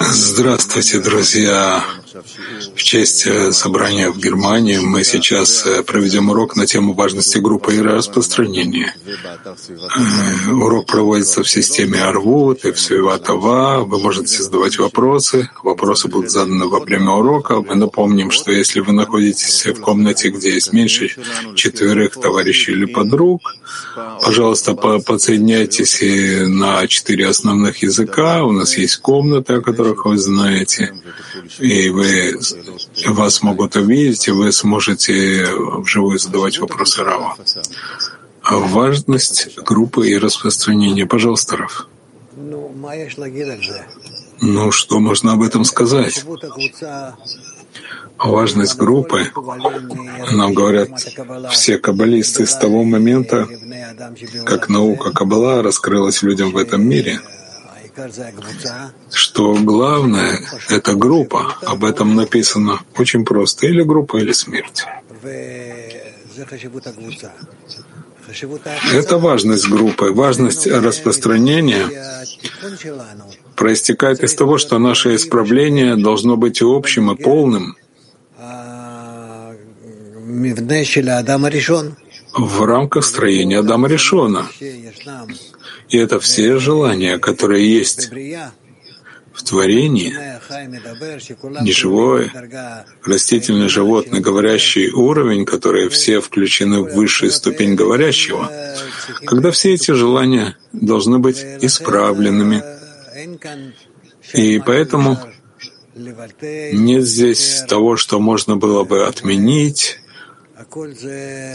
Здравствуйте, друзья! В честь э, собрания в Германии мы сейчас э, проведем урок на тему важности группы и распространения. Э, урок проводится в системе Арвуд и в Свиватова. Вы можете задавать вопросы. Вопросы будут заданы во время урока. Мы напомним, что если вы находитесь в комнате, где есть меньше четверых товарищей или подруг, пожалуйста, подсоединяйтесь на четыре основных языка. У нас есть комнаты, о которых вы знаете, и вы, вас могут увидеть, и вы сможете вживую задавать вопросы Рава. Важность группы и распространения. Пожалуйста, Раф. Ну, что можно об этом сказать? Важность группы, нам говорят все каббалисты с того момента, как наука Каббала раскрылась людям в этом мире — что главное — это группа. Об этом написано очень просто. Или группа, или смерть. Это важность группы, важность распространения проистекает из того, что наше исправление должно быть общим, и полным в рамках строения Адама Решона. И это все желания, которые есть в творении, неживой, растительный, животный, говорящий уровень, которые все включены в высшую ступень говорящего, когда все эти желания должны быть исправленными. И поэтому нет здесь того, что можно было бы отменить,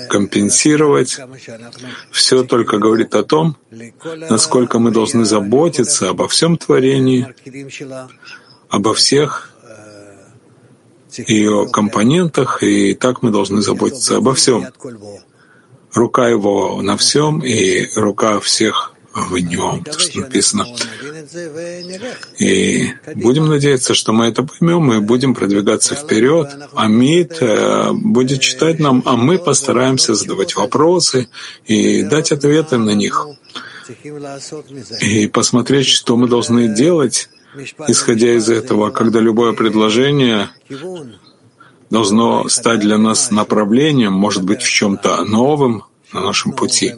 компенсировать. Все только говорит о том, насколько мы должны заботиться обо всем творении, обо всех ее компонентах, и так мы должны заботиться обо всем. Рука его на всем, и рука всех в нем, то, что написано. И будем надеяться, что мы это поймем и будем продвигаться вперед. Амид э, будет читать нам, а мы постараемся задавать вопросы и дать ответы на них. И посмотреть, что мы должны делать, исходя из этого, когда любое предложение должно стать для нас направлением, может быть, в чем-то новым, на нашем пути,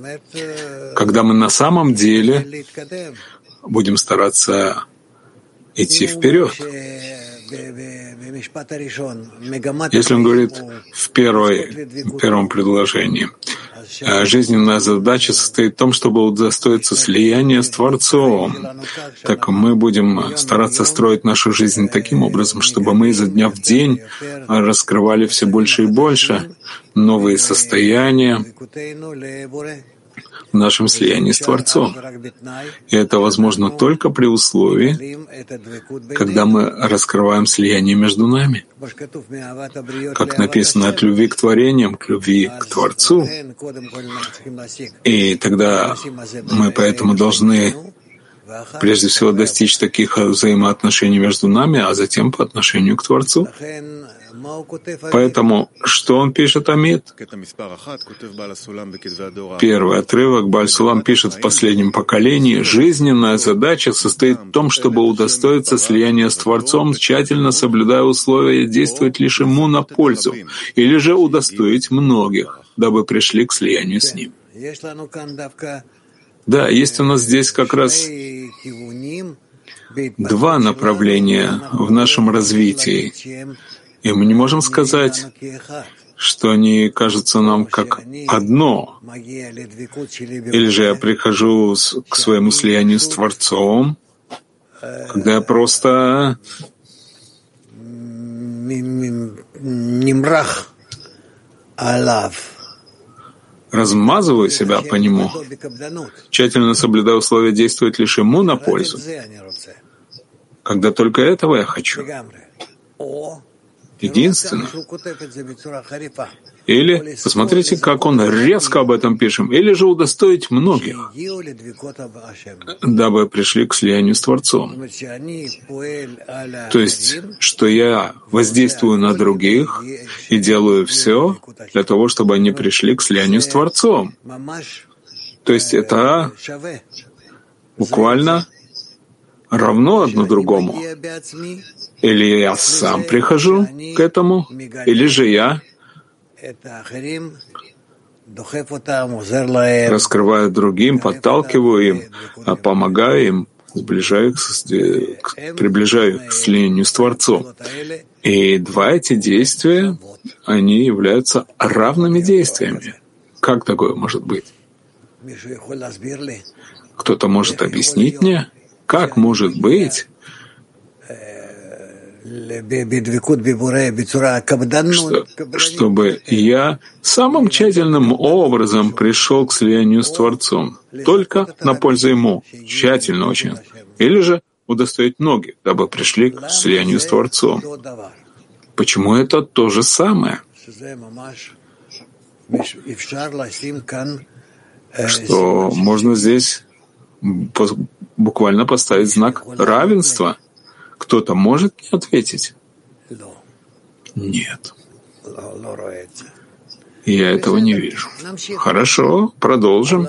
когда мы на самом деле будем стараться идти вперед. Если он говорит в первой, первом предложении, «А жизненная задача состоит в том, чтобы удостоиться слияния с Творцом, так мы будем стараться строить нашу жизнь таким образом, чтобы мы изо дня в день раскрывали все больше и больше новые состояния, в нашем слиянии с Творцом. И это возможно только при условии, когда мы раскрываем слияние между нами. Как написано, от любви к творениям, к любви к Творцу. И тогда мы поэтому должны прежде всего достичь таких взаимоотношений между нами, а затем по отношению к Творцу. Поэтому, что он пишет Амид? Первый отрывок Бальсулам пишет в последнем поколении. Жизненная задача состоит в том, чтобы удостоиться слияния с Творцом, тщательно соблюдая условия действовать лишь ему на пользу, или же удостоить многих, дабы пришли к слиянию с ним. Да, есть у нас здесь как раз два направления в нашем развитии. И мы не можем сказать, что они кажутся нам как одно. Или же я прихожу к своему слиянию с Творцом, когда я просто размазываю себя по нему, тщательно соблюдая условия действовать лишь ему на пользу. Когда только этого я хочу единственно. Или посмотрите, как он резко об этом пишет. Или же удостоить многих, дабы пришли к слиянию с Творцом. То есть, что я воздействую на других и делаю все для того, чтобы они пришли к слиянию с Творцом. То есть это буквально равно одно другому? Или я сам прихожу к этому? Или же я раскрываю другим, подталкиваю им, а помогаю им, сближаю их, приближаю их к слиянию с Творцом. И два эти действия, они являются равными действиями. Как такое может быть? Кто-то может объяснить мне, как может быть, что, чтобы я самым тщательным образом пришел к слиянию с Творцом, только на пользу Ему, тщательно очень, или же удостоить многих, дабы пришли к слиянию с Творцом. Почему это то же самое? Что можно здесь буквально поставить знак равенства — кто-то может мне ответить? Нет. Я этого не вижу. Хорошо, продолжим.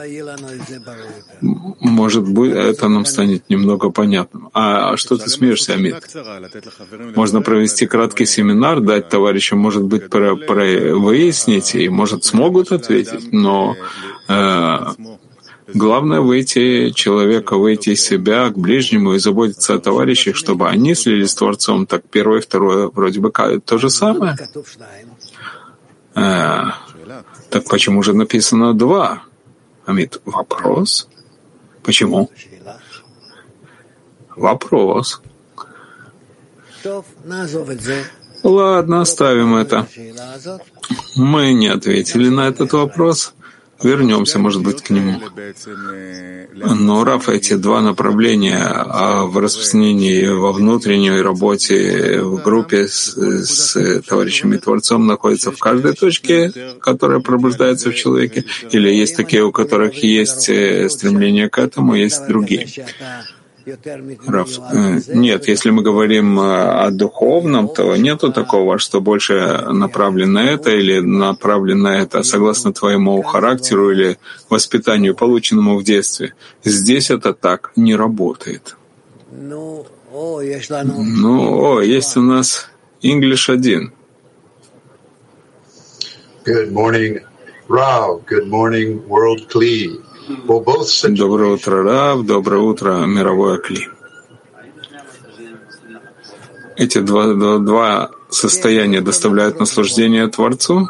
Может быть, это нам станет немного понятным. А что ты смеешься, Амит? Можно провести краткий семинар, дать товарищам, может быть, про, про выяснить, и, может, смогут ответить, но э, Главное выйти человека, выйти из себя к ближнему и заботиться о товарищах, чтобы они слились с Творцом. Так первое и второе вроде бы то же самое. А, так почему же написано два? Амит, вопрос? Почему? Вопрос. Ладно, оставим это. Мы не ответили на этот вопрос. Вернемся, может быть, к нему. Но, Раф, эти два направления а в распространении во внутренней работе в группе с, с товарищами Творцом находятся в каждой точке, которая пробуждается в человеке, или есть такие, у которых есть э, стремление к этому, есть другие. Э, нет, если мы говорим э, о духовном, то нету такого, что больше направлен на это или направлен на это согласно твоему характеру или воспитанию, полученному в детстве. Здесь это так не работает. Ну, о, есть у нас English один. Good morning, Rav. Good morning, World Klee. Доброе утро, Рав, доброе утро, мировое Кли. Эти два, два, два состояния доставляют наслаждение Творцу?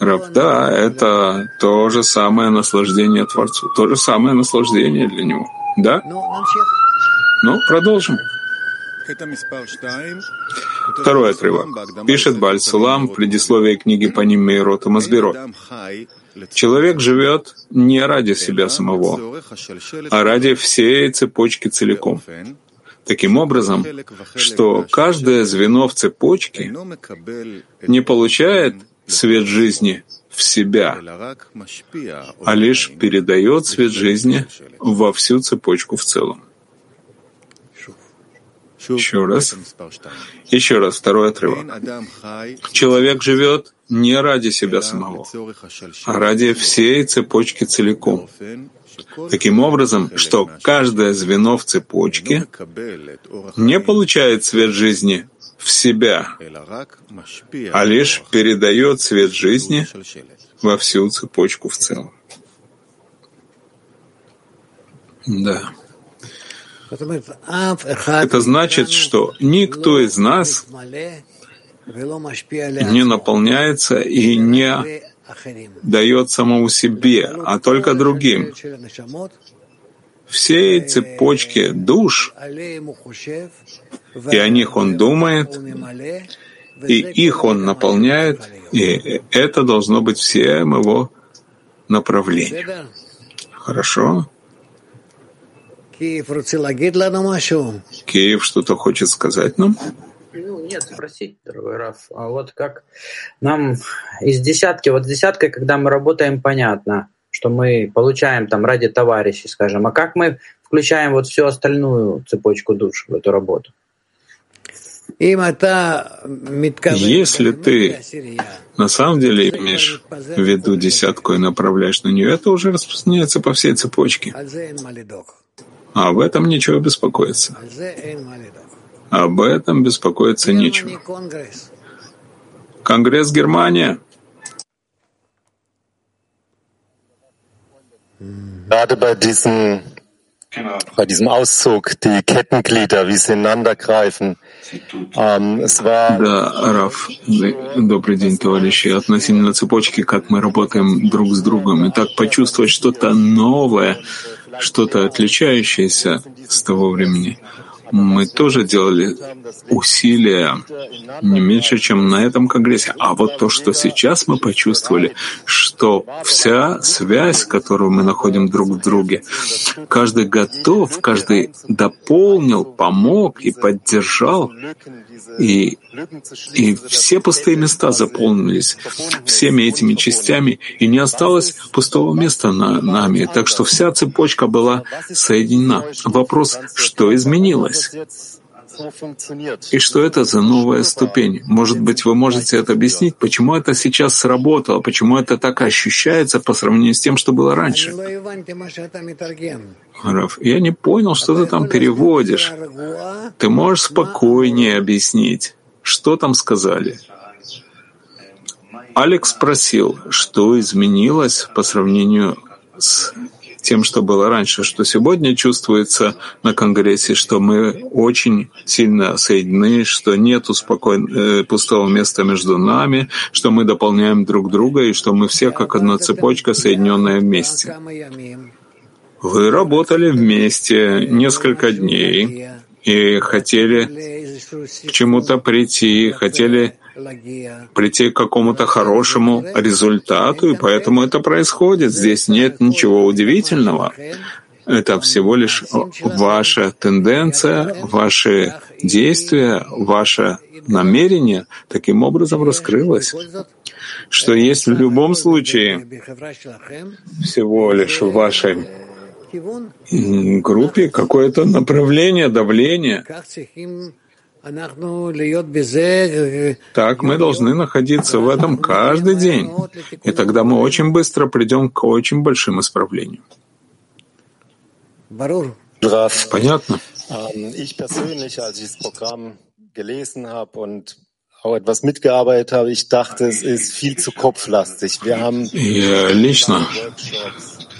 Рав, да, это то же самое наслаждение Творцу, то же самое наслаждение для него. Да? Ну, продолжим. Второй отрывок. Пишет Бальсулам в предисловии книги по ним Мейрот и Мазбирот. Человек живет не ради себя самого, а ради всей цепочки целиком. Таким образом, что каждое звено в цепочке не получает свет жизни в себя, а лишь передает свет жизни во всю цепочку в целом. Еще раз. Еще раз, второй отрывок. Человек живет не ради себя самого, а ради всей цепочки целиком. Таким образом, что каждое звено в цепочке не получает свет жизни в себя, а лишь передает свет жизни во всю цепочку в целом. Да. Это значит, что никто из нас не наполняется и не дает самому себе, а только другим. Все цепочки душ, и о них он думает, и их он наполняет, и это должно быть всем его направлением. Хорошо? Киев что-то хочет сказать нам? Ну, нет, спросить, дорогой Раф. А вот как нам из десятки, вот с десяткой, когда мы работаем, понятно, что мы получаем там ради товарищей, скажем, а как мы включаем вот всю остальную цепочку душ в эту работу? Если ты на самом деле имеешь в виду десятку и направляешь на нее, это уже распространяется по всей цепочке. А об этом нечего беспокоиться. Об этом беспокоиться нечего. Конгресс Германия. Gerade bei diesem, bei diesem Auszug, die Kettenglieder, wie sie ineinander greifen, ähm, es war... Да, Раф, добрый день, товарищи. Относительно цепочки, как мы работаем друг с другом, и так почувствовать что-то новое, что-то отличающееся с того времени мы тоже делали усилия не меньше, чем на этом конгрессе. А вот то, что сейчас мы почувствовали, что вся связь, которую мы находим друг в друге, каждый готов, каждый дополнил, помог и поддержал, и, и все пустые места заполнились всеми этими частями, и не осталось пустого места на нами. Так что вся цепочка была соединена. Вопрос, что изменилось? И что это за новая ступень? Может быть, вы можете это объяснить, почему это сейчас сработало, почему это так ощущается по сравнению с тем, что было раньше? Раф, я не понял, что ты там переводишь. Ты можешь спокойнее объяснить, что там сказали? Алекс спросил, что изменилось по сравнению с тем, что было раньше, что сегодня чувствуется на Конгрессе, что мы очень сильно соединены, что нет э, пустого места между нами, что мы дополняем друг друга и что мы все как одна цепочка, соединенная вместе. Вы работали вместе несколько дней и хотели к чему-то прийти, хотели прийти к какому-то хорошему результату, и поэтому это происходит. Здесь нет ничего удивительного. Это всего лишь ваша тенденция, ваши действия, ваше намерение таким образом раскрылось, что есть в любом случае всего лишь в вашей группе какое-то направление, давление, так мы должны находиться в этом каждый день, и тогда мы очень быстро придем к очень большим исправлениям. Понятно? Ich persönlich, als ich das Programm gelesen habe und auch etwas mitgearbeitet habe, ich dachte, es ist viel zu kopflastig. Wir haben Я лично,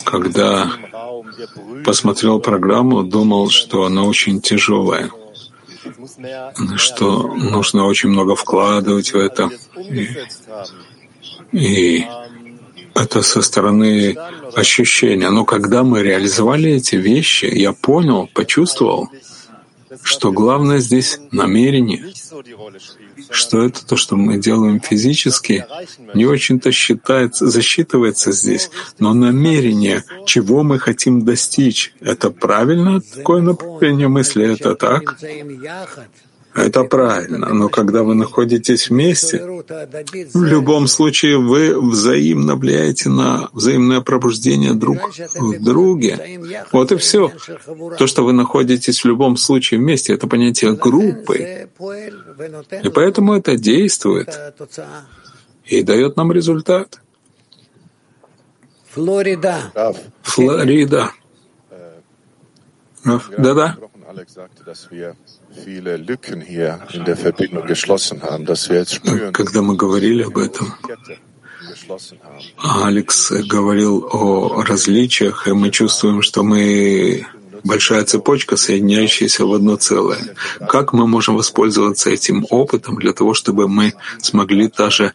когда посмотрел программу, думал, что она очень тяжелая что нужно очень много вкладывать в это. И, и это со стороны ощущения. Но когда мы реализовали эти вещи, я понял, почувствовал, что главное здесь намерение, что это то, что мы делаем физически, не очень-то считается, засчитывается здесь, но намерение, чего мы хотим достичь, это правильно? Такое направление мысли, это так? Это правильно, но когда вы находитесь вместе, в любом случае вы взаимно влияете на взаимное пробуждение друг в друге. Вот и все. То, что вы находитесь в любом случае вместе, это понятие группы. И поэтому это действует и дает нам результат. Флорида. Флорида. Да-да. Когда мы говорили об этом, Алекс говорил о различиях, и мы чувствуем, что мы большая цепочка, соединяющаяся в одно целое. Как мы можем воспользоваться этим опытом для того, чтобы мы смогли даже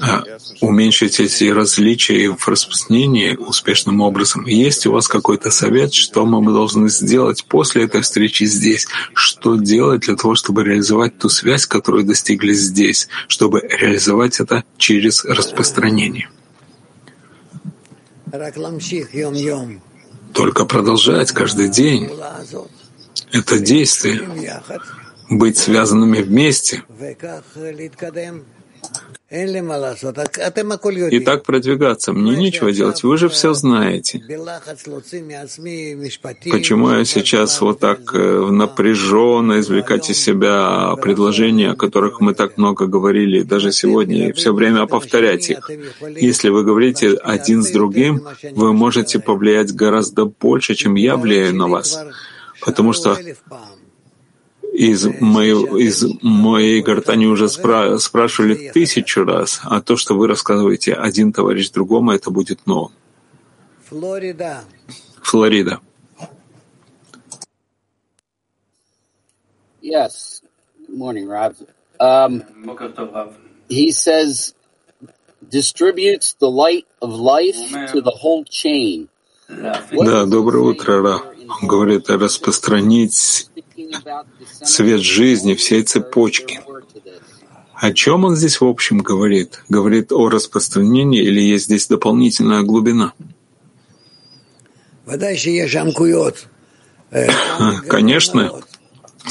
а, уменьшить эти различия в распространении успешным образом? Есть у вас какой-то совет, что мы должны сделать после этой встречи здесь? Что делать для того, чтобы реализовать ту связь, которую достигли здесь, чтобы реализовать это через распространение? Только продолжать каждый день это действие, быть связанными вместе и так продвигаться. Мне нечего делать, вы же все знаете. Почему я сейчас вот так э, напряженно извлекать из себя предложения, о которых мы так много говорили даже сегодня, и все время повторять их? Если вы говорите один с другим, вы можете повлиять гораздо больше, чем я влияю на вас. Потому что из моей, из моей гортани уже спра- спрашивали тысячу раз, а то, что вы рассказываете один товарищ другому, это будет новым. Флорида. Флорида. Yes. Good morning, Rav. Um, he says, distributes the light of life to the whole chain. Да, доброе утро, Ра. Он говорит распространить свет жизни всей цепочки. О чем он здесь в общем говорит? Говорит о распространении или есть здесь дополнительная глубина? Конечно,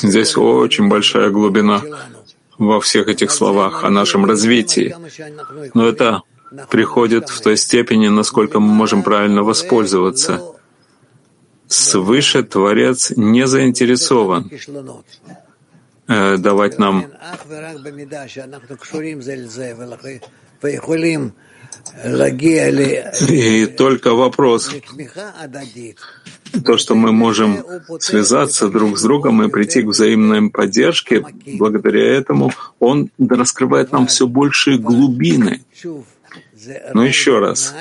здесь очень большая глубина во всех этих словах о нашем развитии. Но это приходит в той степени, насколько мы можем правильно воспользоваться свыше Творец не заинтересован э, давать нам и только вопрос, то, что мы можем связаться друг с другом и прийти к взаимной поддержке, благодаря этому он раскрывает нам все большие глубины. Но еще раз,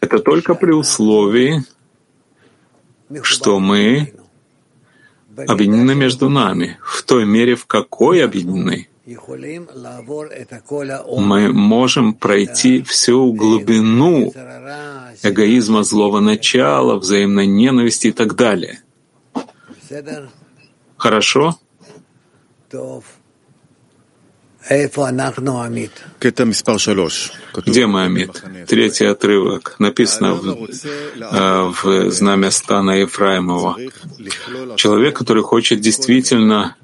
это только при условии, что мы объединены между нами, в той мере, в какой объединены. Мы можем пройти всю глубину эгоизма злого начала, взаимной ненависти и так далее. Хорошо? Где мы, Амид? Третий отрывок. Написано в, в знамя стана Ефраимова. Человек, который хочет действительно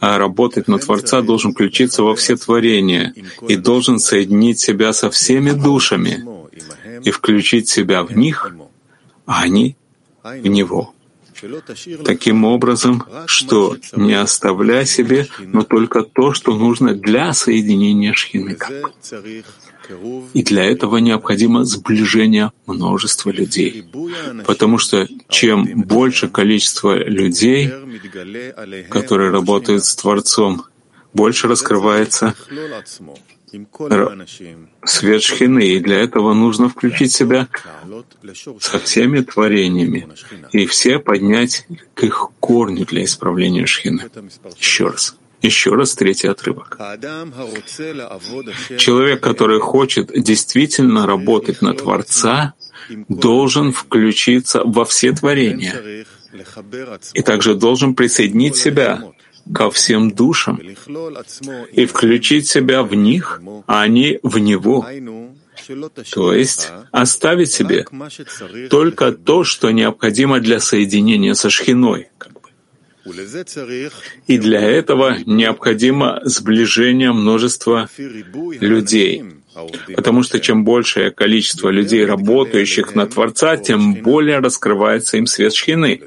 э, работать на Творца, должен включиться во все творения и должен соединить себя со всеми душами и включить себя в них, а они в Него таким образом, что не оставляя себе, но только то, что нужно для соединения шхины. И для этого необходимо сближение множества людей. Потому что чем больше количество людей, которые работают с Творцом, больше раскрывается свет шхины, и для этого нужно включить себя со всеми творениями и все поднять к их корню для исправления шхины. Еще раз. Еще раз третий отрывок. Человек, который хочет действительно работать на Творца, должен включиться во все творения и также должен присоединить себя ко всем душам и включить себя в них, а не в Него. То есть оставить себе только то, что необходимо для соединения со Шхиной. И для этого необходимо сближение множества людей — Потому что чем большее количество людей, работающих на Творца, тем более раскрывается им свет шхины.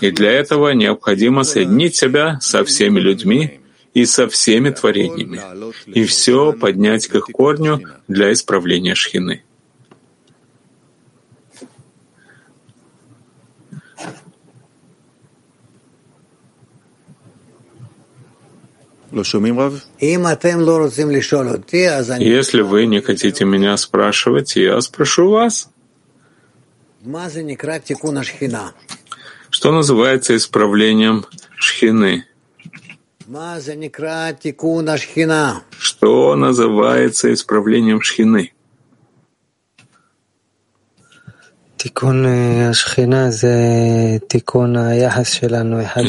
И для этого необходимо соединить себя со всеми людьми и со всеми творениями, и все поднять к их корню для исправления шхины. Если вы не хотите меня спрашивать, я спрошу вас. Что называется исправлением шхины? Что называется исправлением шхины?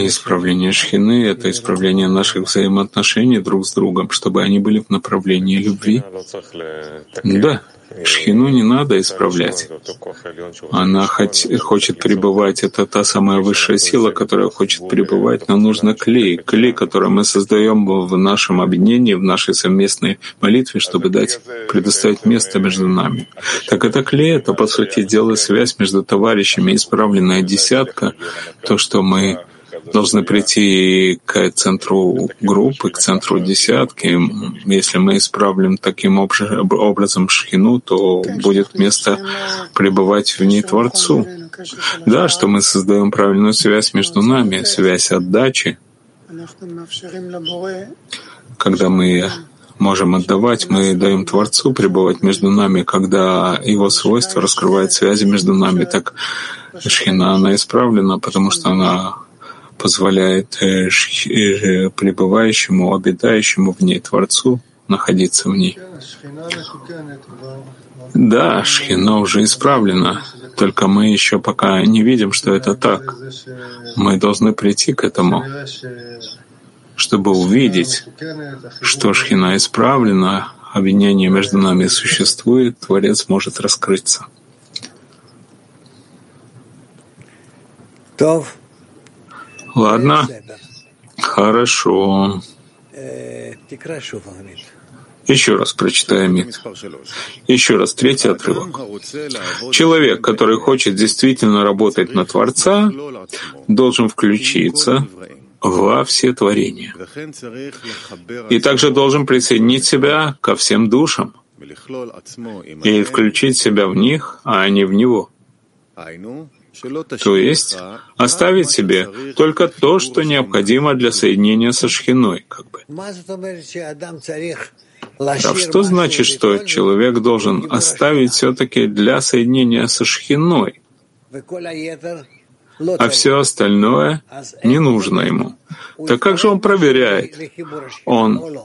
Исправление шхины — это исправление наших взаимоотношений друг с другом, чтобы они были в направлении любви. Да, Шхину не надо исправлять. Она хоть, хочет пребывать. Это та самая высшая сила, которая хочет пребывать, но нужно клей. Клей, который мы создаем в нашем объединении, в нашей совместной молитве, чтобы дать, предоставить место между нами. Так это клей, это, по сути дела, связь между товарищами, исправленная десятка, то, что мы должны прийти к центру группы, к центру десятки. Если мы исправим таким образом шхину, то будет место пребывать в ней Творцу. Да, что мы создаем правильную связь между нами, связь отдачи. Когда мы можем отдавать, мы даем Творцу пребывать между нами, когда Его свойства раскрывают связи между нами. Так Шхина, она исправлена, потому что она позволяет э, э, пребывающему, обитающему в ней Творцу находиться в ней. Да, шхина уже исправлена, только мы еще пока не видим, что это так. Мы должны прийти к этому, чтобы увидеть, что шхина исправлена, объединение между нами существует, Творец может раскрыться. Тов. Ладно, хорошо. Еще раз прочитаем Мид. Еще раз, третий отрывок. Человек, который хочет действительно работать на Творца, должен включиться во все творения. И также должен присоединить себя ко всем душам и включить себя в них, а не в него. То есть оставить себе только то, что необходимо для соединения со шхиной. Как бы. А что значит, что человек должен оставить все-таки для соединения со шхиной? А все остальное не нужно ему. Так как же он проверяет? Он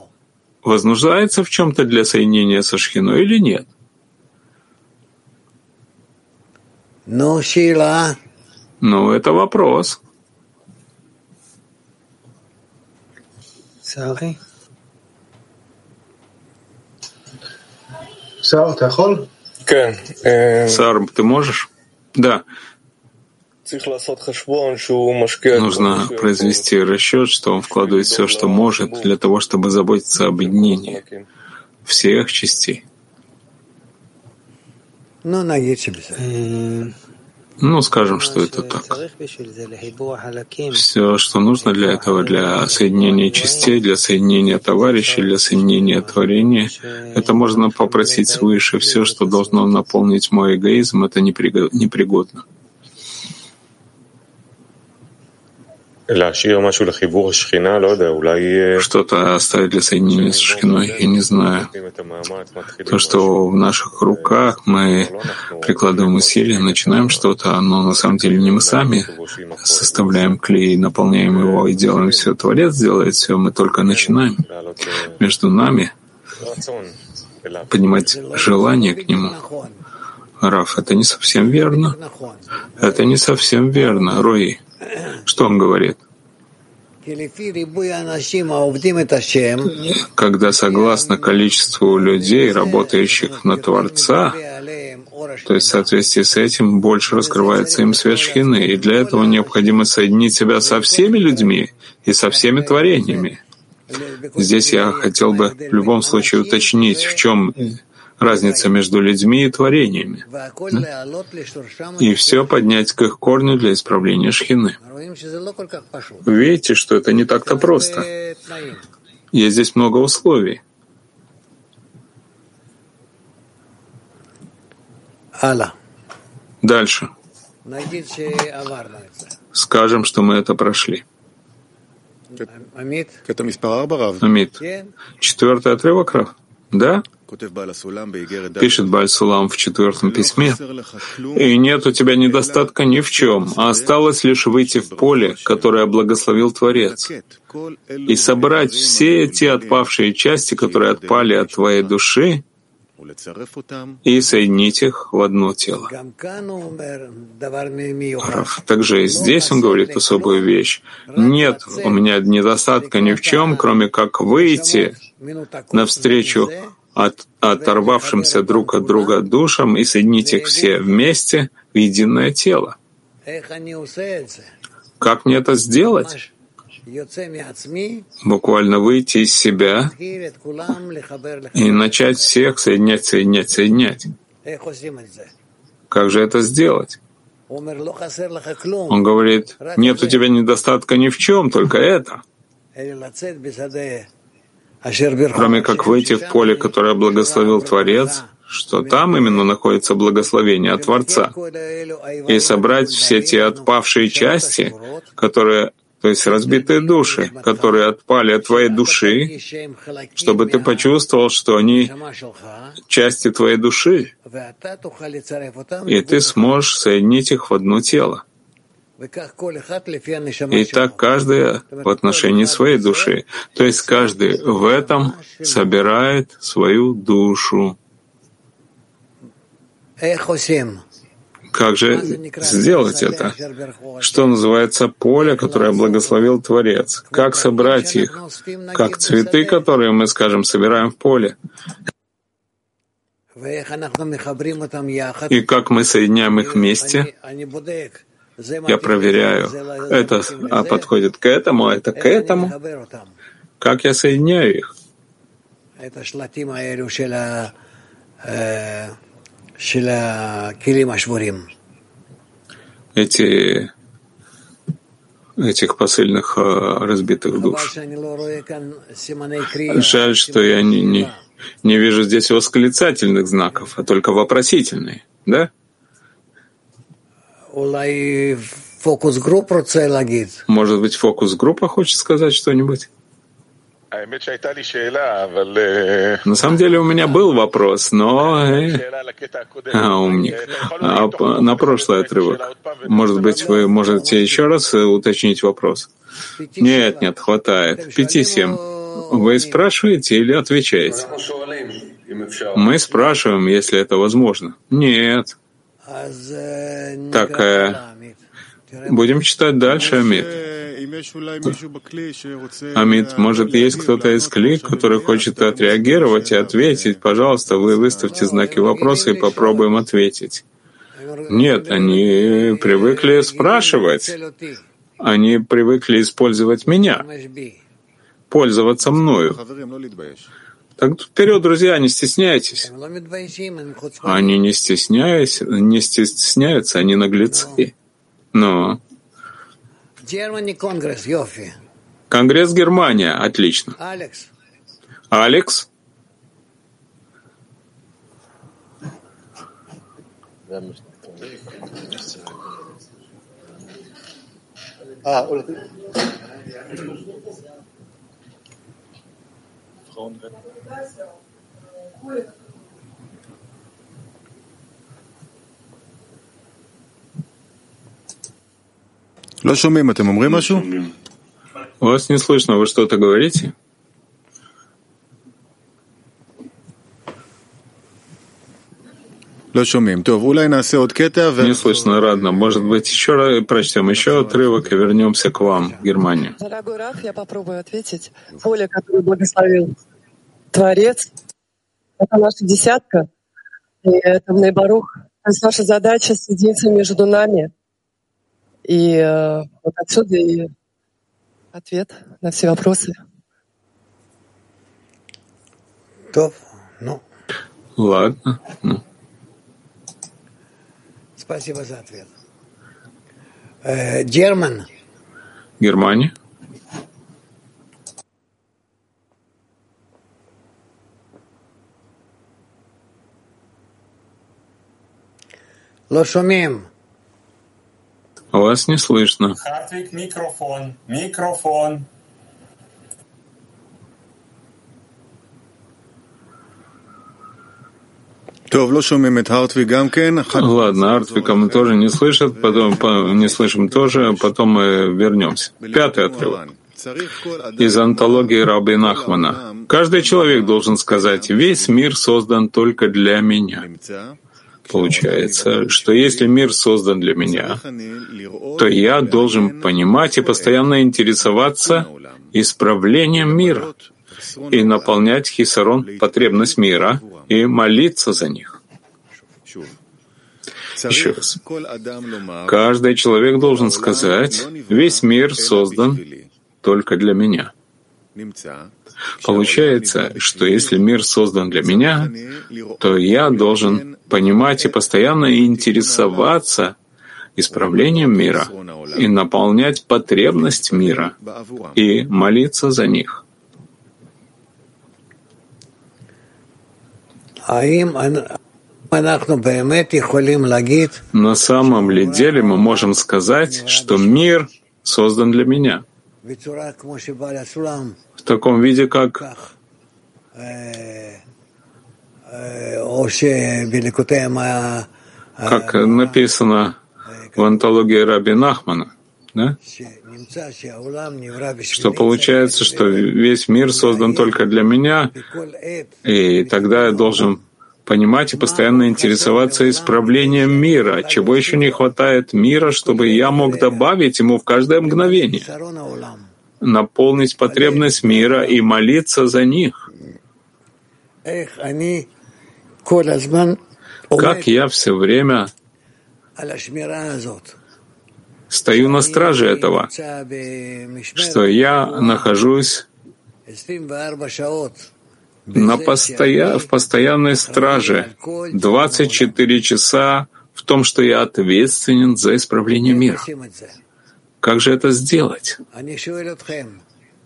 вознуждается в чем-то для соединения со шхиной или нет? Ну, Шила. А? Ну, это вопрос. Sorry. Э, Сар, ты можешь? Да. Нужно произвести расчет, что он вкладывает все, что может, для того, чтобы заботиться об единении всех частей. Ну, ну, скажем, что это так. Все, что нужно для этого, для соединения частей, для соединения товарищей, для соединения творения, это можно попросить свыше. Все, что должно наполнить мой эгоизм, это непригодно. Что-то оставить для соединения с Шхиной, я не знаю. То, что в наших руках мы прикладываем усилия, начинаем что-то, но на самом деле не мы сами составляем клей, наполняем его и делаем все. Творец делает все, мы только начинаем. Между нами поднимать желание к нему. Раф, это не совсем верно. Это не совсем верно, Рой. Что он говорит? Когда согласно количеству людей, работающих на Творца, то есть в соответствии с этим больше раскрывается им свет Шхины, и для этого необходимо соединить себя со всеми людьми и со всеми творениями. Здесь я хотел бы в любом случае уточнить, в чем разница между людьми и творениями. И все поднять к их корню для исправления шхины. Вы видите, что это не так-то просто. Есть здесь много условий. Дальше. Скажем, что мы это прошли. Амид. Четвертый отрывок, Рав? Да? Пишет Бальсулам в четвертом письме. «И нет у тебя недостатка ни в чем, а осталось лишь выйти в поле, которое благословил Творец, и собрать все эти отпавшие части, которые отпали от твоей души, и соединить их в одно тело. Также и здесь он говорит особую вещь. Нет у меня недостатка ни в чем, кроме как выйти навстречу от, оторвавшимся друг от друга душам и соединить их все вместе в единое тело. Как мне это сделать? Буквально выйти из себя и начать всех соединять, соединять, соединять. Как же это сделать? Он говорит, нет у тебя недостатка ни в чем, только это. Кроме как выйти в поле, которое благословил Творец, что там именно находится благословение от Творца, и собрать все те отпавшие части, которые то есть разбитые души, которые отпали от твоей души, чтобы ты почувствовал, что они части твоей души, и ты сможешь соединить их в одно тело. И так каждый в отношении своей души. То есть каждый в этом собирает свою душу. Как же сделать это? Что называется поле, которое благословил Творец? Как собрать их? Как цветы, которые мы, скажем, собираем в поле? И как мы соединяем их вместе? Я проверяю, это а, подходит к этому, а это к этому. Как я соединяю их? Эти этих посыльных а, разбитых душ. Жаль, что я не, не, не вижу здесь восклицательных знаков, а только вопросительные, да? Может быть, фокус-группа хочет сказать что-нибудь? На самом деле у меня был вопрос, но... А, умник. А, на прошлый отрывок. Может быть, вы можете еще раз э, уточнить вопрос? Нет, нет, хватает. Пяти-семь. Вы спрашиваете или отвечаете? Мы спрашиваем, если это возможно. Нет. Так, э, будем читать дальше, Амид. Амид, может, есть кто-то из клик, который хочет отреагировать и ответить? Пожалуйста, вы выставьте знаки вопроса и попробуем ответить. Нет, они привыкли спрашивать. Они привыкли использовать меня, пользоваться мною. Так вперед, друзья, не стесняйтесь. Они не стесняются, не стесняются, они наглецы. Но Конгресс Германия, отлично. Алекс? А, Вас не слышно, вы что-то говорите? Не слышно, радно. Может быть, еще раз прочтем еще отрывок и вернемся к вам, в Германию. Дорогой Раф, я попробую ответить. Поле, которое благословил Творец, это наша десятка, и это Нейбарух. То есть наша задача соединиться между нами. И э, вот отсюда и ответ на все вопросы. То, ну. Ладно. Ну. Спасибо за ответ. Э, Герман. Германия. Лошумим. Вас не слышно. Хартвик, микрофон. Микрофон. Ладно, Артвика мы тоже не слышим, потом не слышим тоже, потом мы вернемся. Пятый отрывок. Из антологии Раби Нахмана. Каждый человек должен сказать, весь мир создан только для меня. Получается, что если мир создан для меня, то я должен понимать и постоянно интересоваться исправлением мира, и наполнять хисарон, потребность мира, и молиться за них. Еще раз. Каждый человек должен сказать, весь мир создан только для меня. Получается, что если мир создан для меня, то я должен понимать и постоянно интересоваться исправлением мира и наполнять потребность мира и молиться за них. На самом ли деле мы можем сказать, что мир создан для меня? В таком виде, как как написано в антологии Раби Нахмана, да? что получается, что весь мир создан только для меня, и тогда я должен понимать и постоянно интересоваться исправлением мира, чего еще не хватает мира, чтобы я мог добавить ему в каждое мгновение, наполнить потребность мира и молиться за них. Как я все время стою на страже этого, что я нахожусь на постоя... в постоянной страже 24 часа в том, что я ответственен за исправление мира. Как же это сделать?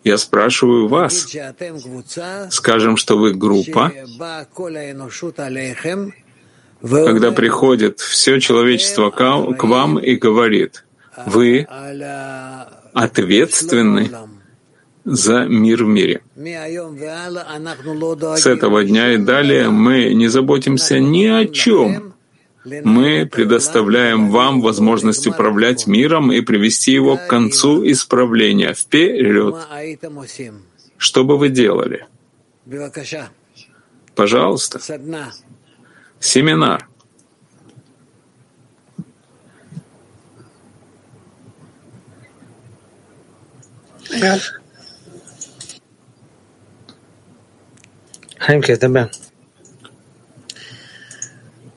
Я спрашиваю вас. Скажем, что вы группа, когда приходит все человечество к вам и говорит, вы ответственны за мир в мире. С этого дня и далее мы не заботимся ни о чем. Мы предоставляем вам возможность управлять миром и привести его к концу исправления. Вперед! Что бы вы делали? Пожалуйста семинар. Хайм, тебе.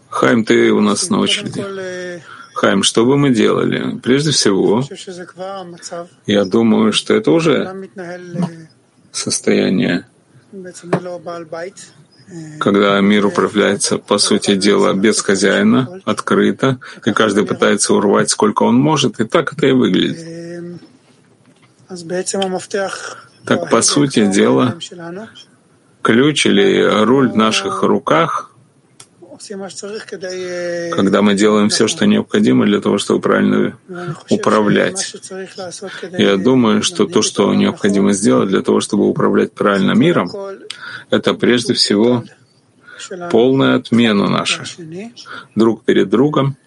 Хайм, ты у нас на очереди. Хайм, что бы мы делали? Прежде всего, я думаю, что это уже состояние когда мир управляется, по сути дела, без хозяина, открыто, и каждый пытается урвать, сколько он может, и так это и выглядит. Так, по сути дела, ключ или руль в наших руках, когда мы делаем все, что необходимо для того, чтобы правильно управлять. Я думаю, что то, что необходимо сделать для того, чтобы управлять правильно миром, это прежде всего полная отмена наша друг перед другом,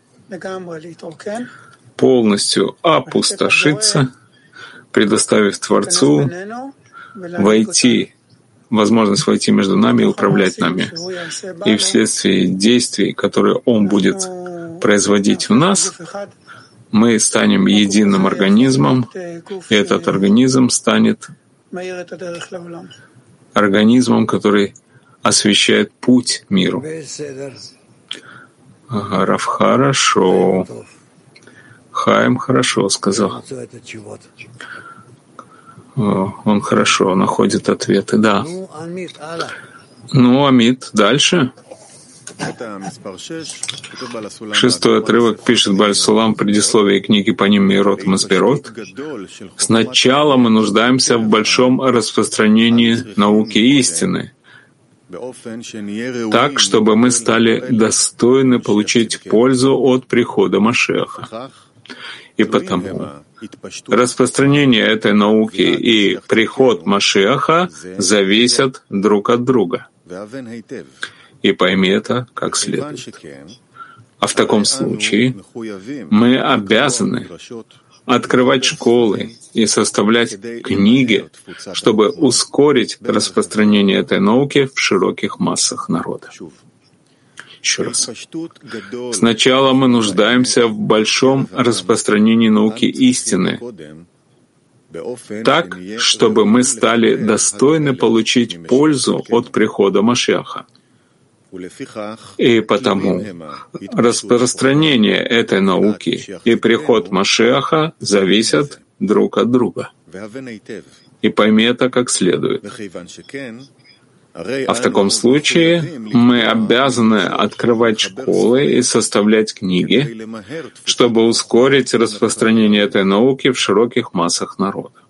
полностью опустошиться, предоставив Творцу войти, возможность войти между нами и управлять нами. И вследствие действий, которые Он будет производить в нас, мы станем единым организмом, и этот организм станет организмом, который освещает путь миру. Ага, Раф хорошо. Хаим хорошо сказал. О, он хорошо находит ответы, да. Ну, Амид, дальше. Шестой отрывок пишет Бальсулам в предисловии книги по ним Мирот Масберот. Сначала мы нуждаемся в большом распространении науки истины, так, чтобы мы стали достойны получить пользу от прихода Машеха. И потому распространение этой науки и приход Машеха зависят друг от друга и пойми это как следует. А в таком случае мы обязаны открывать школы и составлять книги, чтобы ускорить распространение этой науки в широких массах народа. Еще раз. Сначала мы нуждаемся в большом распространении науки истины, так, чтобы мы стали достойны получить пользу от прихода Машеха. И потому распространение этой науки и приход Машеха зависят друг от друга. И пойми это как следует. А в таком случае мы обязаны открывать школы и составлять книги, чтобы ускорить распространение этой науки в широких массах народа.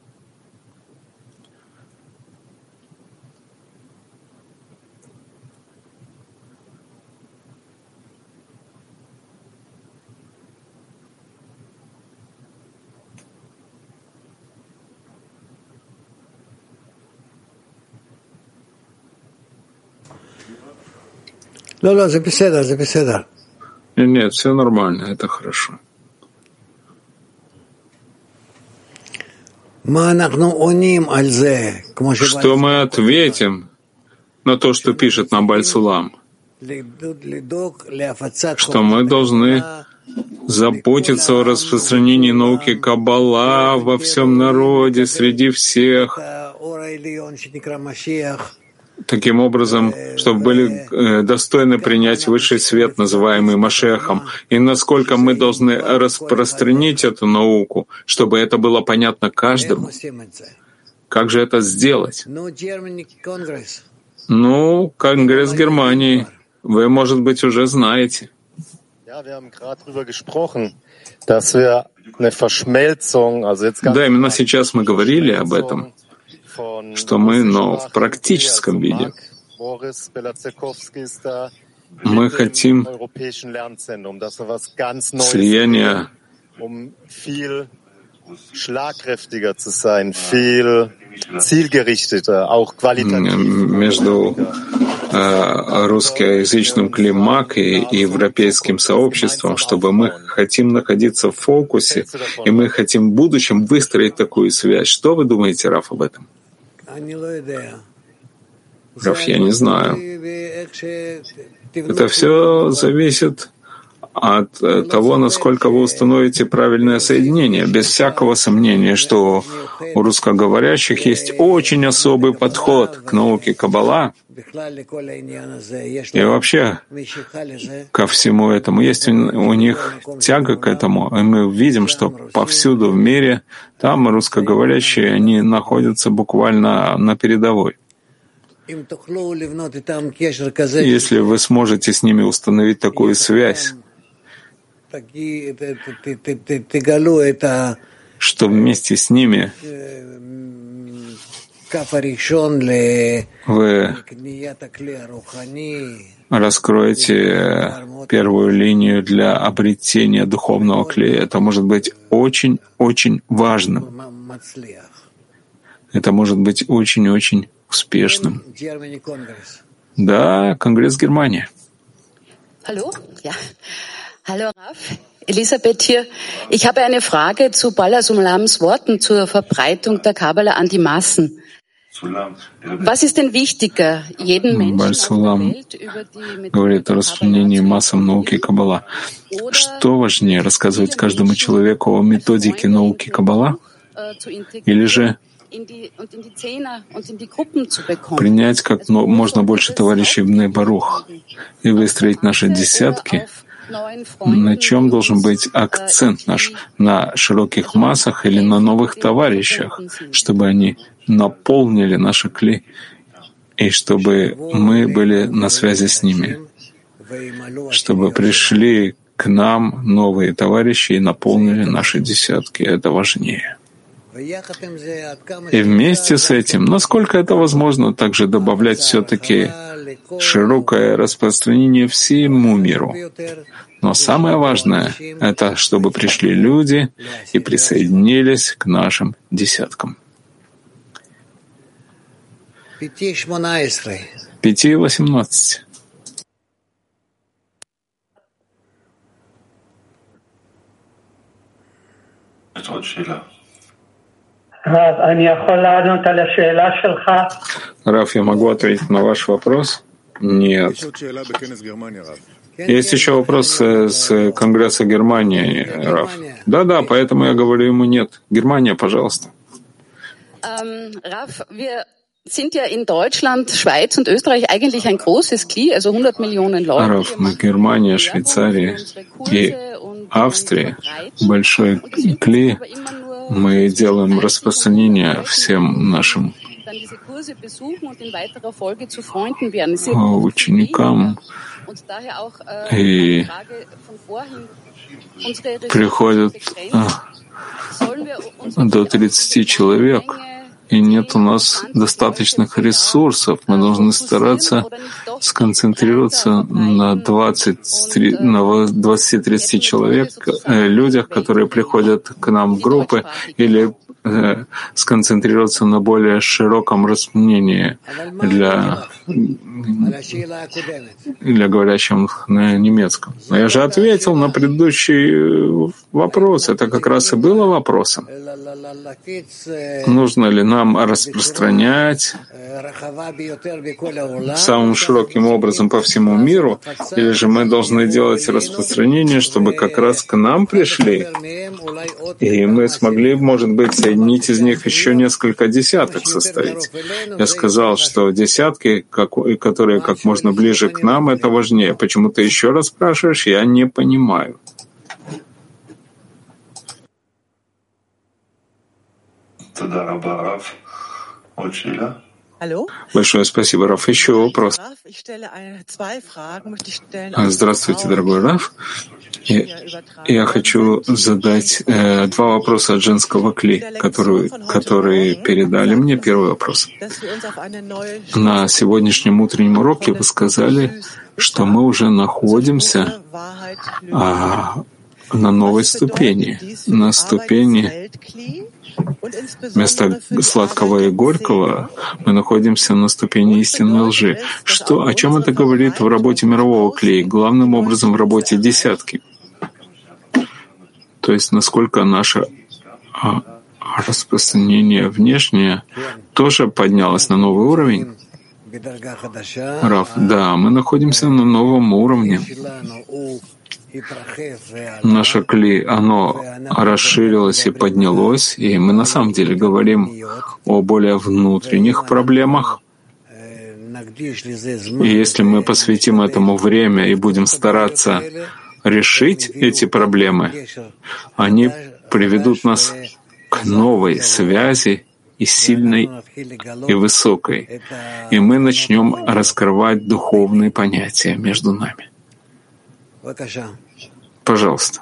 לא, לא, זה בסדר, זה בסדר. Нет, все нормально, это хорошо. Что мы ответим на то, что пишет нам Бальсулам? Что мы должны заботиться о распространении науки Каббала во всем народе, среди всех, таким образом, чтобы были э, достойны принять высший свет, называемый Машехом, и насколько мы должны распространить эту науку, чтобы это было понятно каждому. Как же это сделать? Ну, Конгресс Германии. Вы, может быть, уже знаете. Да, именно сейчас мы говорили об этом что мы, но в практическом виде. Мы хотим слияния между э, русскоязычным климак и европейским сообществом, чтобы мы хотим находиться в фокусе, и мы хотим в будущем выстроить такую связь. Что вы думаете, Раф, об этом? Раф, я не знаю. Это все зависит от э, того, насколько вы установите правильное соединение, без всякого сомнения, что у русскоговорящих есть очень особый подход к науке Каббала и вообще ко всему этому. Есть у них тяга к этому, и мы видим, что повсюду в мире там русскоговорящие, они находятся буквально на передовой. Если вы сможете с ними установить такую связь, что вместе с ними вы раскроете первую линию для обретения духовного клея. Это может быть очень-очень важным. Это может быть очень-очень успешным. Да, Конгресс Германии. Hallo? Ja. Hallo Raf, Elisabeth hier. Ich habe eine Frage zu Balazulams Worten zur Verbreitung der Kabbala an die Massen. Was ist denn wichtiger, jeden Menschen говорит о распространении массам науки Каббала. Что важнее, рассказывать каждому человеку о методике науки Каббала? Или же принять как можно больше товарищей в Нейбарух и выстроить наши десятки — на чем должен быть акцент наш? На широких массах или на новых товарищах, чтобы они наполнили наши кли, и чтобы мы были на связи с ними, чтобы пришли к нам новые товарищи и наполнили наши десятки. Это важнее. И вместе с этим, насколько это возможно, также добавлять все-таки широкое распространение всему миру. Но самое важное — это чтобы пришли люди и присоединились к нашим десяткам. Пяти восемнадцать. Раф, я могу ответить на ваш вопрос? Нет. Есть еще вопрос э, с Конгресса Германии, Раф. Да-да, поэтому я говорю ему нет. Германия, пожалуйста. Raf, wir sind ja in Deutschland, Schweiz und Österreich eigentlich ein großes Kli, also 100 Millionen Leute. Раф, мы Германия, Швейцария и Австрия, большой кли, мы делаем распространение всем нашим ученикам и приходят до 30 человек и нет у нас достаточных ресурсов. Мы должны стараться сконцентрироваться на 20-30 на 20 человек, э, людях, которые приходят к нам в группы, или сконцентрироваться на более широком распространении для, для говорящих на немецком. Но я же ответил на предыдущий э, вопрос. Это как раз и было вопросом. Нужно ли нам распространять самым широким образом по всему миру, или же мы должны делать распространение, чтобы как раз к нам пришли, и мы смогли, может быть, соединить из них еще несколько десяток составить. Я сказал, что десятки, которые как можно ближе к нам, это важнее. Почему ты еще раз спрашиваешь, я не понимаю. Большое спасибо, Раф. Еще вопрос. А, здравствуйте, дорогой Раф. Я, я хочу задать э, два вопроса от женского кли, которые, которые передали мне. Первый вопрос. На сегодняшнем утреннем уроке вы сказали, что мы уже находимся а, на новой ступени, на ступени Вместо сладкого и горького мы находимся на ступени истинной лжи. Что, о чем это говорит в работе мирового клея, главным образом в работе десятки? То есть насколько наше а, распространение внешнее тоже поднялось на новый уровень? Раф, да, мы находимся на новом уровне. Наше кли, оно расширилось и поднялось, и мы на самом деле говорим о более внутренних проблемах. И если мы посвятим этому время и будем стараться решить эти проблемы, они приведут нас к новой связи и сильной, и высокой. И мы начнем раскрывать духовные понятия между нами. Пожалуйста.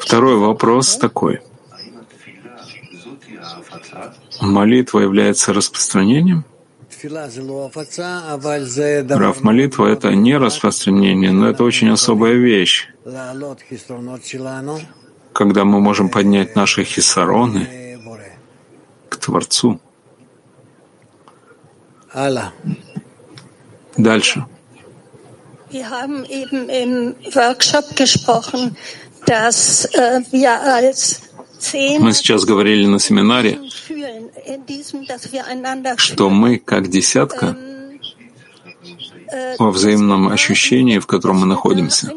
Второй вопрос такой. Молитва является распространением? Прав, молитва — это не распространение, но это очень особая вещь, когда мы можем поднять наши хисароны к Творцу. Дальше. Wir haben eben im Workshop gesprochen, dass äh, wir als Мы сейчас говорили на семинаре, что мы, как десятка, во взаимном ощущении, в котором мы находимся.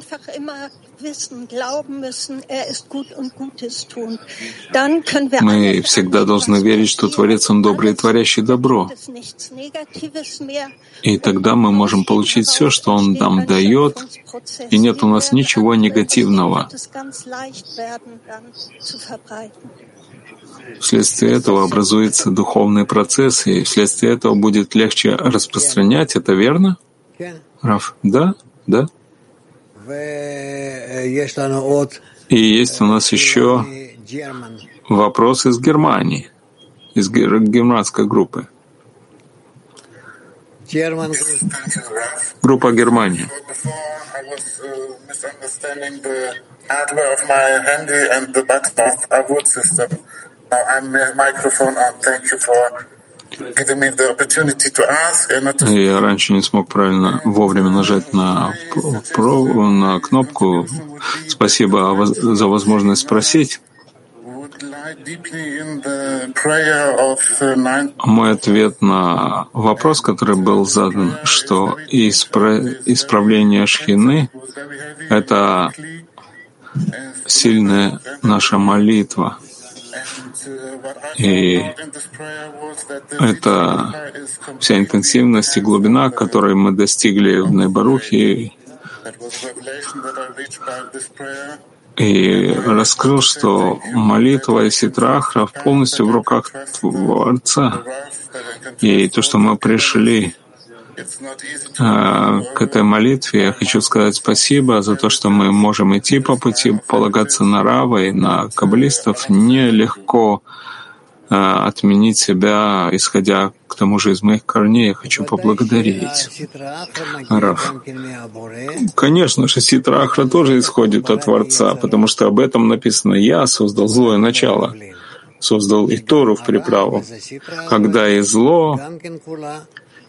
Мы всегда должны верить, что Творец Он добрый и творящий добро. И тогда мы можем получить все, что Он нам дает, и нет у нас ничего негативного. Вследствие этого образуется духовный процесс, и вследствие этого будет легче распространять. Это верно? Раф, да, да. И есть у нас еще вопрос из Германии, из германской группы. Группа Германия. Now I'm microphone on. Thank you for я раньше не смог правильно вовремя нажать на, на кнопку. Спасибо за возможность спросить. Мой ответ на вопрос, который был задан, что исправление шхины — это сильная наша молитва. И это вся интенсивность и глубина, которой мы достигли в Найбарухе, и раскрыл, что молитва и ситрахра полностью в руках Творца. И то, что мы пришли к этой молитве, я хочу сказать спасибо за то, что мы можем идти по пути, полагаться на Рава и на каббалистов. Нелегко а, отменить себя, исходя к тому же из моих корней, я хочу поблагодарить. Раф. Конечно же, Ситрахра тоже исходит от Творца, потому что об этом написано «Я создал злое начало» создал и Тору в приправу. Когда и зло,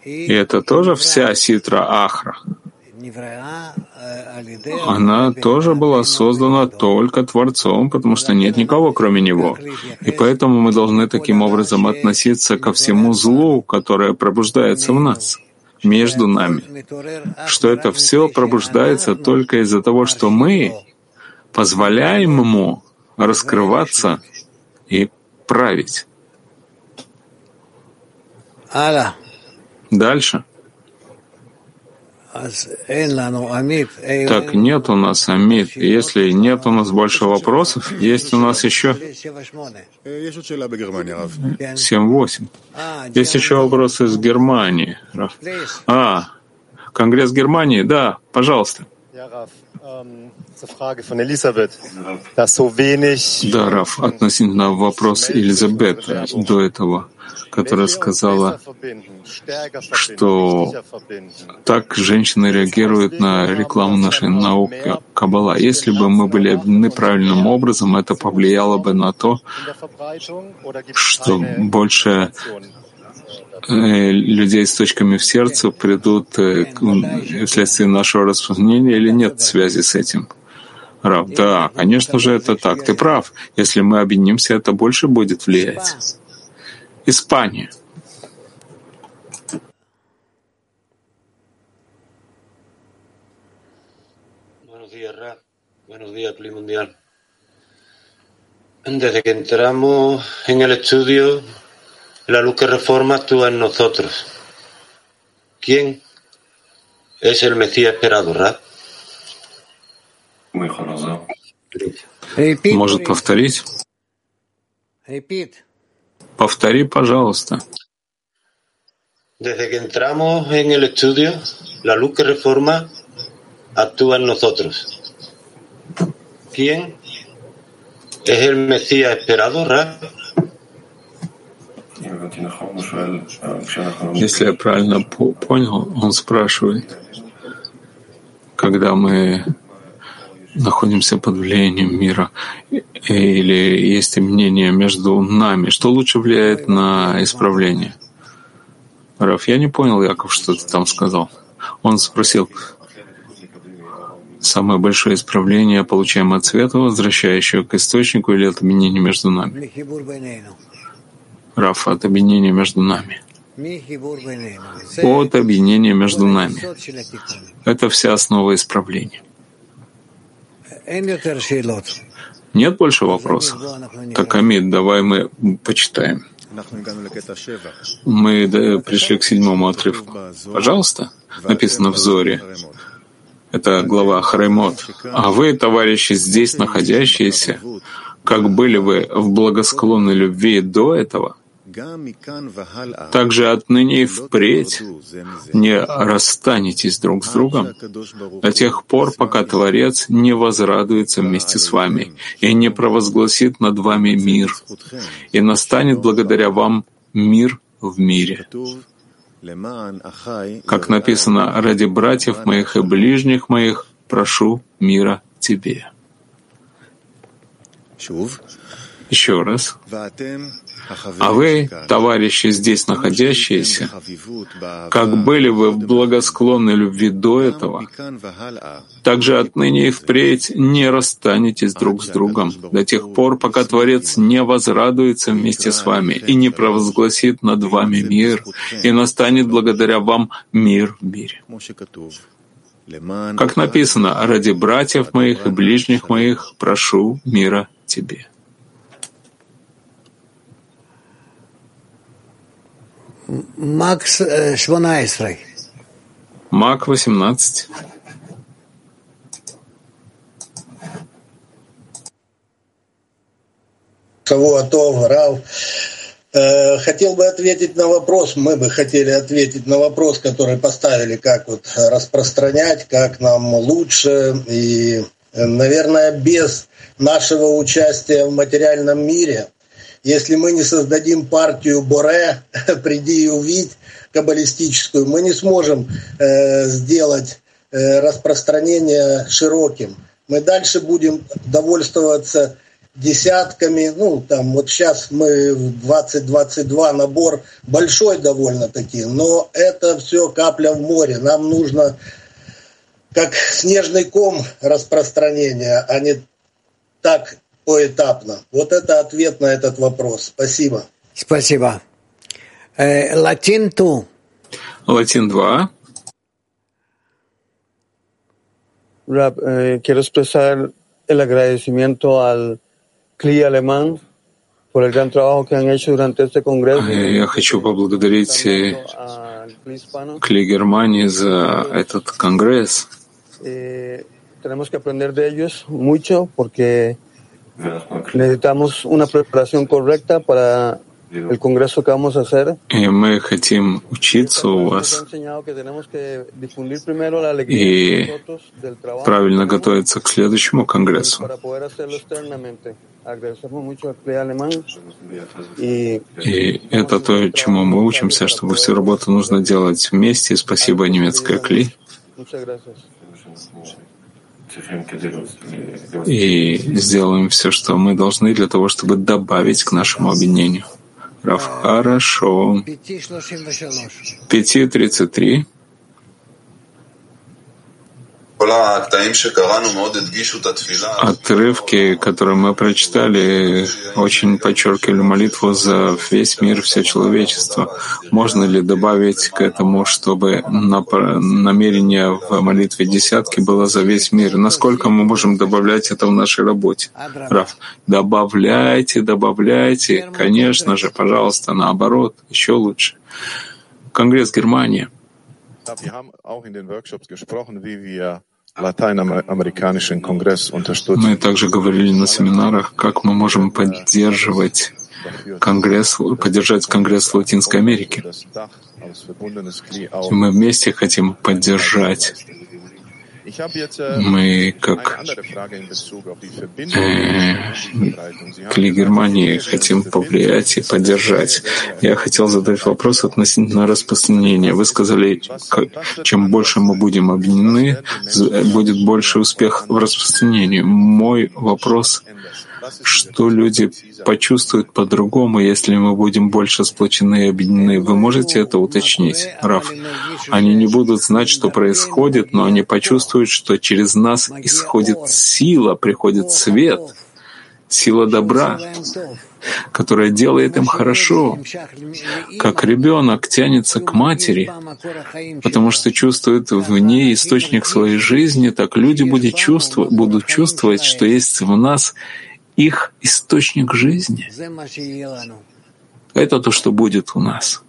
и это тоже вся Ситра Ахра, она тоже была создана только Творцом, потому что нет никого, кроме Него. И поэтому мы должны таким образом относиться ко всему злу, которое пробуждается в нас, между нами. Что это все пробуждается только из-за того, что мы позволяем ему раскрываться и править. Дальше. Так нет у нас Амид. Если нет у нас больше вопросов, есть у нас еще 7-8. Есть еще вопросы из Германии. А, Конгресс Германии, да, пожалуйста. Да, Раф, относительно вопрос Елизабет до этого которая сказала, что так женщины реагируют на рекламу нашей науки Каббала. Если бы мы были объединены правильным образом, это повлияло бы на то, что больше э, людей с точками в сердце придут э, вследствие нашего распространения или нет связи с этим? Рав, да, конечно же, это так. Ты прав. Если мы объединимся, это больше будет влиять. Испания. Buenos días, Ra. Buenos días, Pli Mundial. Desde que entramos en el estudio, la luz que reforma actúa en nosotros. ¿Quién es el Mesías esperado, Ra? Может повторить? Повтори, пожалуйста. Desde que entramos en el estudio, la luz que reforma actúa en nosotros. ¿Quién es el Mesías esperado, Ra? Если я правильно понял, он спрашивает, когда мы находимся под влиянием мира, или есть мнение между нами, что лучше влияет на исправление? Раф, я не понял, Яков, что ты там сказал. Он спросил, самое большое исправление получаем от света, возвращающего к источнику, или от объединения между нами? Раф, от объединения между нами. От объединения между нами. Это вся основа исправления. Нет больше вопросов? Так, Амид, давай мы почитаем. Мы пришли к седьмому отрывку. Пожалуйста, написано в Зоре. Это глава Харемот. А вы, товарищи, здесь находящиеся, как были вы в благосклонной любви до этого, также отныне и впредь не расстанетесь друг с другом до тех пор, пока Творец не возрадуется вместе с вами и не провозгласит над вами мир, и настанет благодаря вам мир в мире. Как написано, ради братьев моих и ближних моих прошу мира тебе. Еще раз. А вы, товарищи здесь находящиеся, как были вы в благосклонной любви до этого, также отныне и впредь не расстанетесь друг с другом до тех пор, пока Творец не возрадуется вместе с вами и не провозгласит над вами мир, и настанет благодаря вам мир в мире. Как написано, ради братьев моих и ближних моих прошу мира тебе. Макс 18. Мак 18. Шавуатов, Рав. Э, хотел бы ответить на вопрос, мы бы хотели ответить на вопрос, который поставили, как вот распространять, как нам лучше. И, наверное, без нашего участия в материальном мире, если мы не создадим партию Боре, приди и увидь, каббалистическую, мы не сможем э, сделать э, распространение широким. Мы дальше будем довольствоваться десятками, ну, там, вот сейчас мы в 2022 набор большой довольно-таки, но это все капля в море. Нам нужно как снежный ком распространения, а не так поэтапно. Вот это ответ на этот вопрос. Спасибо. Спасибо. Э, латин 2. Латин 2. Rab, eh, quiero expresar el agradecimiento al CLI alemán por el gran trabajo que han hecho durante este congreso. Я хочу поблагодарить Кли Германии за этот конгресс. Eh, tenemos que aprender de ellos mucho porque necesitamos una preparación correcta para el congreso que vamos a hacer. И мы хотим учиться у вас и правильно готовиться к следующему конгрессу. И это то, чему мы учимся, чтобы всю работу нужно делать вместе. И спасибо немецкой КЛИ. И сделаем все, что мы должны для того, чтобы добавить к нашему объединению. Раф, хорошо. 5.33. Отрывки, которые мы прочитали, очень подчеркивали молитву за весь мир, все человечество. Можно ли добавить к этому, чтобы намерение в молитве десятки было за весь мир? Насколько мы можем добавлять это в нашей работе? Раф, добавляйте, добавляйте. Конечно же, пожалуйста, наоборот, еще лучше. Конгресс Германии. Мы также говорили на семинарах, как мы можем поддерживать Конгресс, поддержать Конгресс Латинской Америки. Мы вместе хотим поддержать мы, как э, Кли Германии, хотим повлиять и поддержать. Я хотел задать вопрос относительно распространения. Вы сказали, чем больше мы будем объединены, будет больше успех в распространении. Мой вопрос что люди почувствуют по-другому, если мы будем больше сплочены и объединены. Вы можете это уточнить, Раф? Они не будут знать, что происходит, но они почувствуют, что через нас исходит сила, приходит свет, сила добра, которая делает им хорошо, как ребенок тянется к матери, потому что чувствует в ней источник своей жизни, так люди будут чувствовать, будут чувствовать, что есть в нас их источник жизни. Это то, что будет у нас.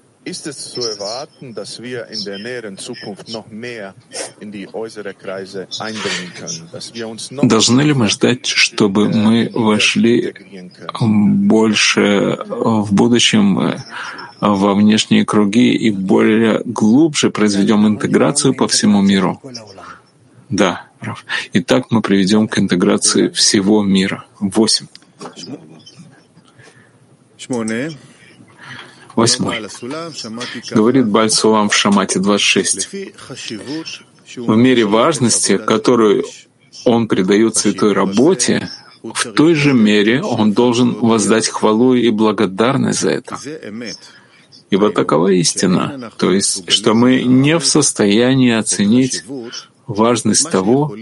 Должны ли мы ждать, чтобы мы вошли больше в будущем э, во внешние круги и более глубже произведем интеграцию по всему миру? Да, прав. И так мы приведем к интеграции всего мира. Восемь. Восьмой. Говорит Бальсулам в Шамате 26. В мере важности, которую он придает святой работе, в той же мере он должен воздать хвалу и благодарность за это. Ибо такова истина, то есть, что мы не в состоянии оценить важность того,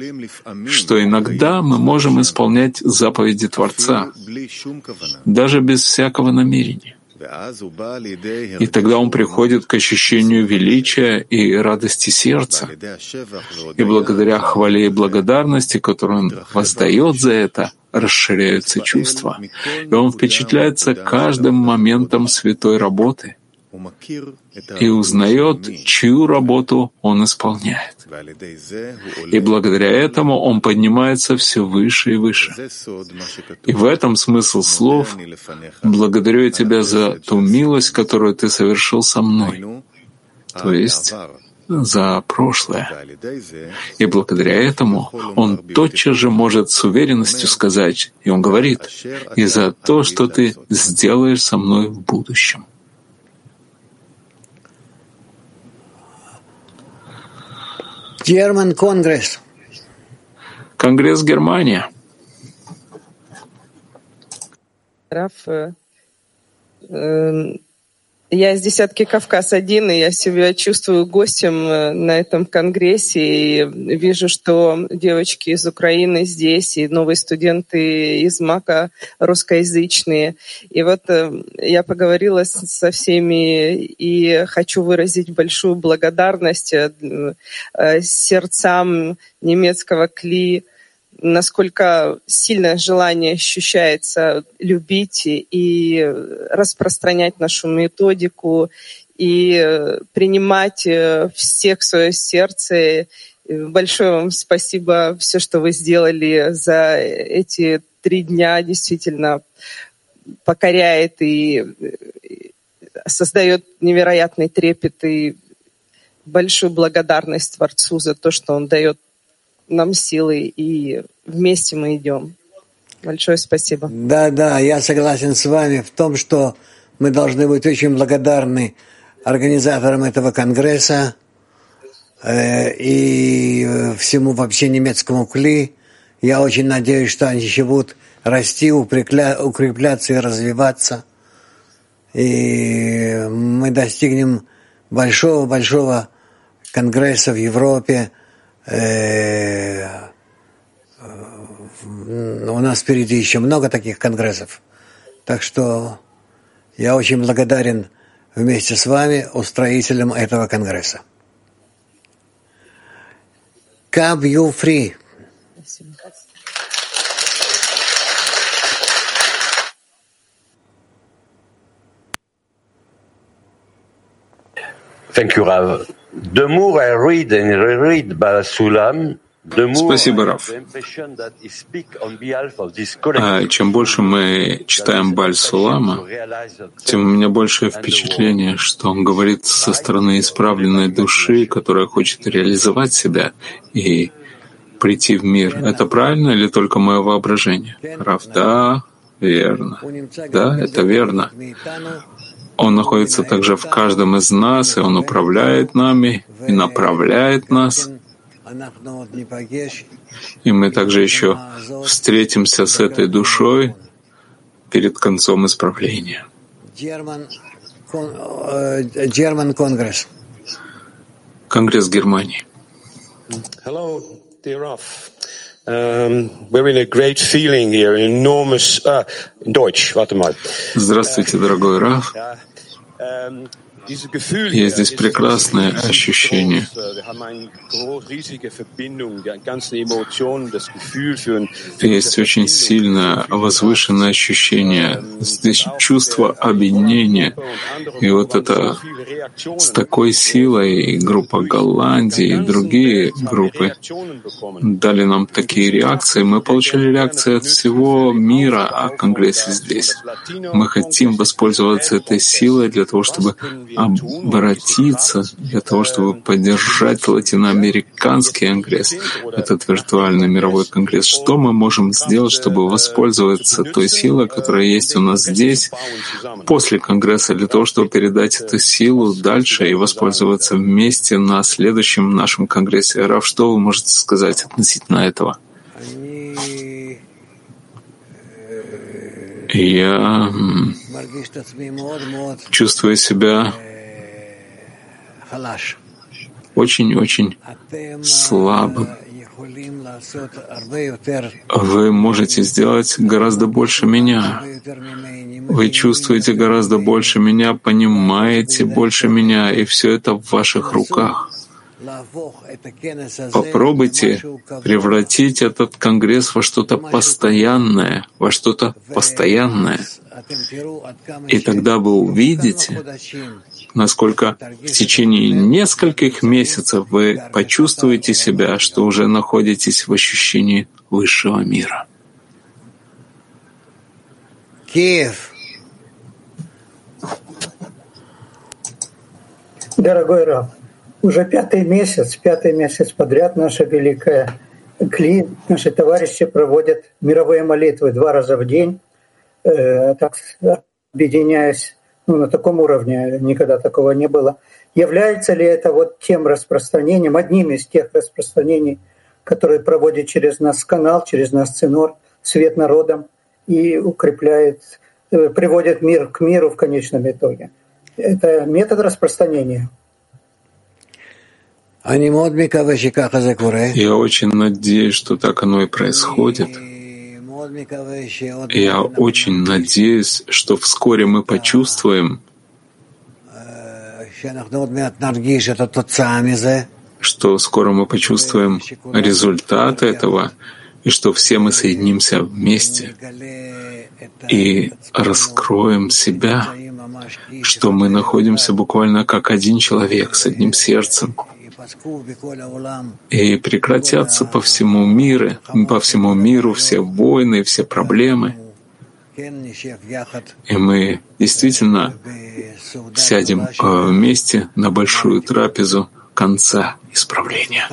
что иногда мы можем исполнять заповеди Творца, даже без всякого намерения. И тогда он приходит к ощущению величия и радости сердца. И благодаря хвале и благодарности, которую он воздает за это, расширяются чувства. И он впечатляется каждым моментом святой работы и узнает, чью работу он исполняет. И благодаря этому он поднимается все выше и выше. И в этом смысл слов «благодарю тебя за ту милость, которую ты совершил со мной», то есть за прошлое. И благодаря этому он тотчас же может с уверенностью сказать, и он говорит, «И за то, что ты сделаешь со мной в будущем». German Congress. Конгресс Германия. Раф, э, э, я из десятки Кавказ-1, и я себя чувствую гостем э, на этом конгрессе, и вижу, что девочки из Украины здесь, и новые студенты из МАКа русскоязычные. И вот э, я поговорила со всеми, и хочу выразить большую благодарность э, сердцам немецкого КЛИ, насколько сильное желание ощущается любить и распространять нашу методику и принимать всех в свое сердце. Большое вам спасибо все, что вы сделали за эти три дня. Действительно покоряет и создает невероятный трепет и большую благодарность Творцу за то, что Он дает нам силы, и вместе мы идем. Большое спасибо. Да, да, я согласен с вами в том, что мы должны быть очень благодарны организаторам этого конгресса э, и всему вообще немецкому КЛИ. Я очень надеюсь, что они еще будут расти, укрепля, укрепляться и развиваться. И мы достигнем большого-большого конгресса в Европе, у нас впереди еще много таких конгрессов. Так что я очень благодарен вместе с вами устроителям этого конгресса. You free. Thank you, Rav. The more I read and reread Balasulam, Спасибо, Раф. А чем больше мы читаем Баль Сулама, тем у меня большее впечатление, что он говорит со стороны исправленной души, которая хочет реализовать себя и прийти в мир. Это правильно или только мое воображение? Раф, да, верно. Да, это верно. Он находится также в каждом из нас, и Он управляет нами и направляет нас. И мы также еще встретимся с этой душой перед концом исправления. German Congress. Конгресс Германии. Hello, dear Ralph. Um, we're in a great feeling here, enormous. Uh, Deutsch, warte mal. Здравствуйте, дорогой Раф. Есть здесь прекрасное ощущение. Есть очень сильное возвышенное ощущение. Здесь чувство объединения. И вот это с такой силой и группа Голландии и другие группы дали нам такие реакции. Мы получили реакции от всего мира о Конгрессе здесь. Мы хотим воспользоваться этой силой для того, чтобы обратиться для того, чтобы поддержать латиноамериканский конгресс, этот виртуальный мировой конгресс. Что мы можем сделать, чтобы воспользоваться той силой, которая есть у нас здесь, после конгресса, для того, чтобы передать эту силу дальше и воспользоваться вместе на следующем нашем конгрессе? Раф, что вы можете сказать относительно этого? Я чувствую себя очень-очень слабым. Вы можете сделать гораздо больше меня. Вы чувствуете гораздо больше меня, понимаете больше меня, и все это в ваших руках. Попробуйте превратить этот конгресс во что-то постоянное, во что-то постоянное. И тогда вы увидите, насколько в течение нескольких месяцев вы почувствуете себя, что уже находитесь в ощущении высшего мира. Киев. Дорогой Раб, уже пятый месяц, пятый месяц подряд наша великая Кли, наши товарищи проводят мировые молитвы два раза в день, э, так объединяясь ну, на таком уровне, никогда такого не было. Является ли это вот тем распространением, одним из тех распространений, которые проводит через нас канал, через нас Цинор, свет народам и укрепляет, э, приводит мир к миру в конечном итоге? Это метод распространения. Я очень надеюсь, что так оно и происходит. Я очень надеюсь, что вскоре мы почувствуем, что скоро мы почувствуем результат этого, и что все мы соединимся вместе и раскроем себя, что мы находимся буквально как один человек с одним сердцем, и прекратятся по всему миру, по всему миру все войны, все проблемы. И мы действительно сядем э, вместе на большую трапезу конца исправления.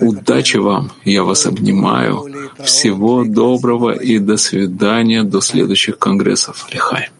Удачи вам, я вас обнимаю. Всего доброго и до свидания, до следующих конгрессов. Лихай.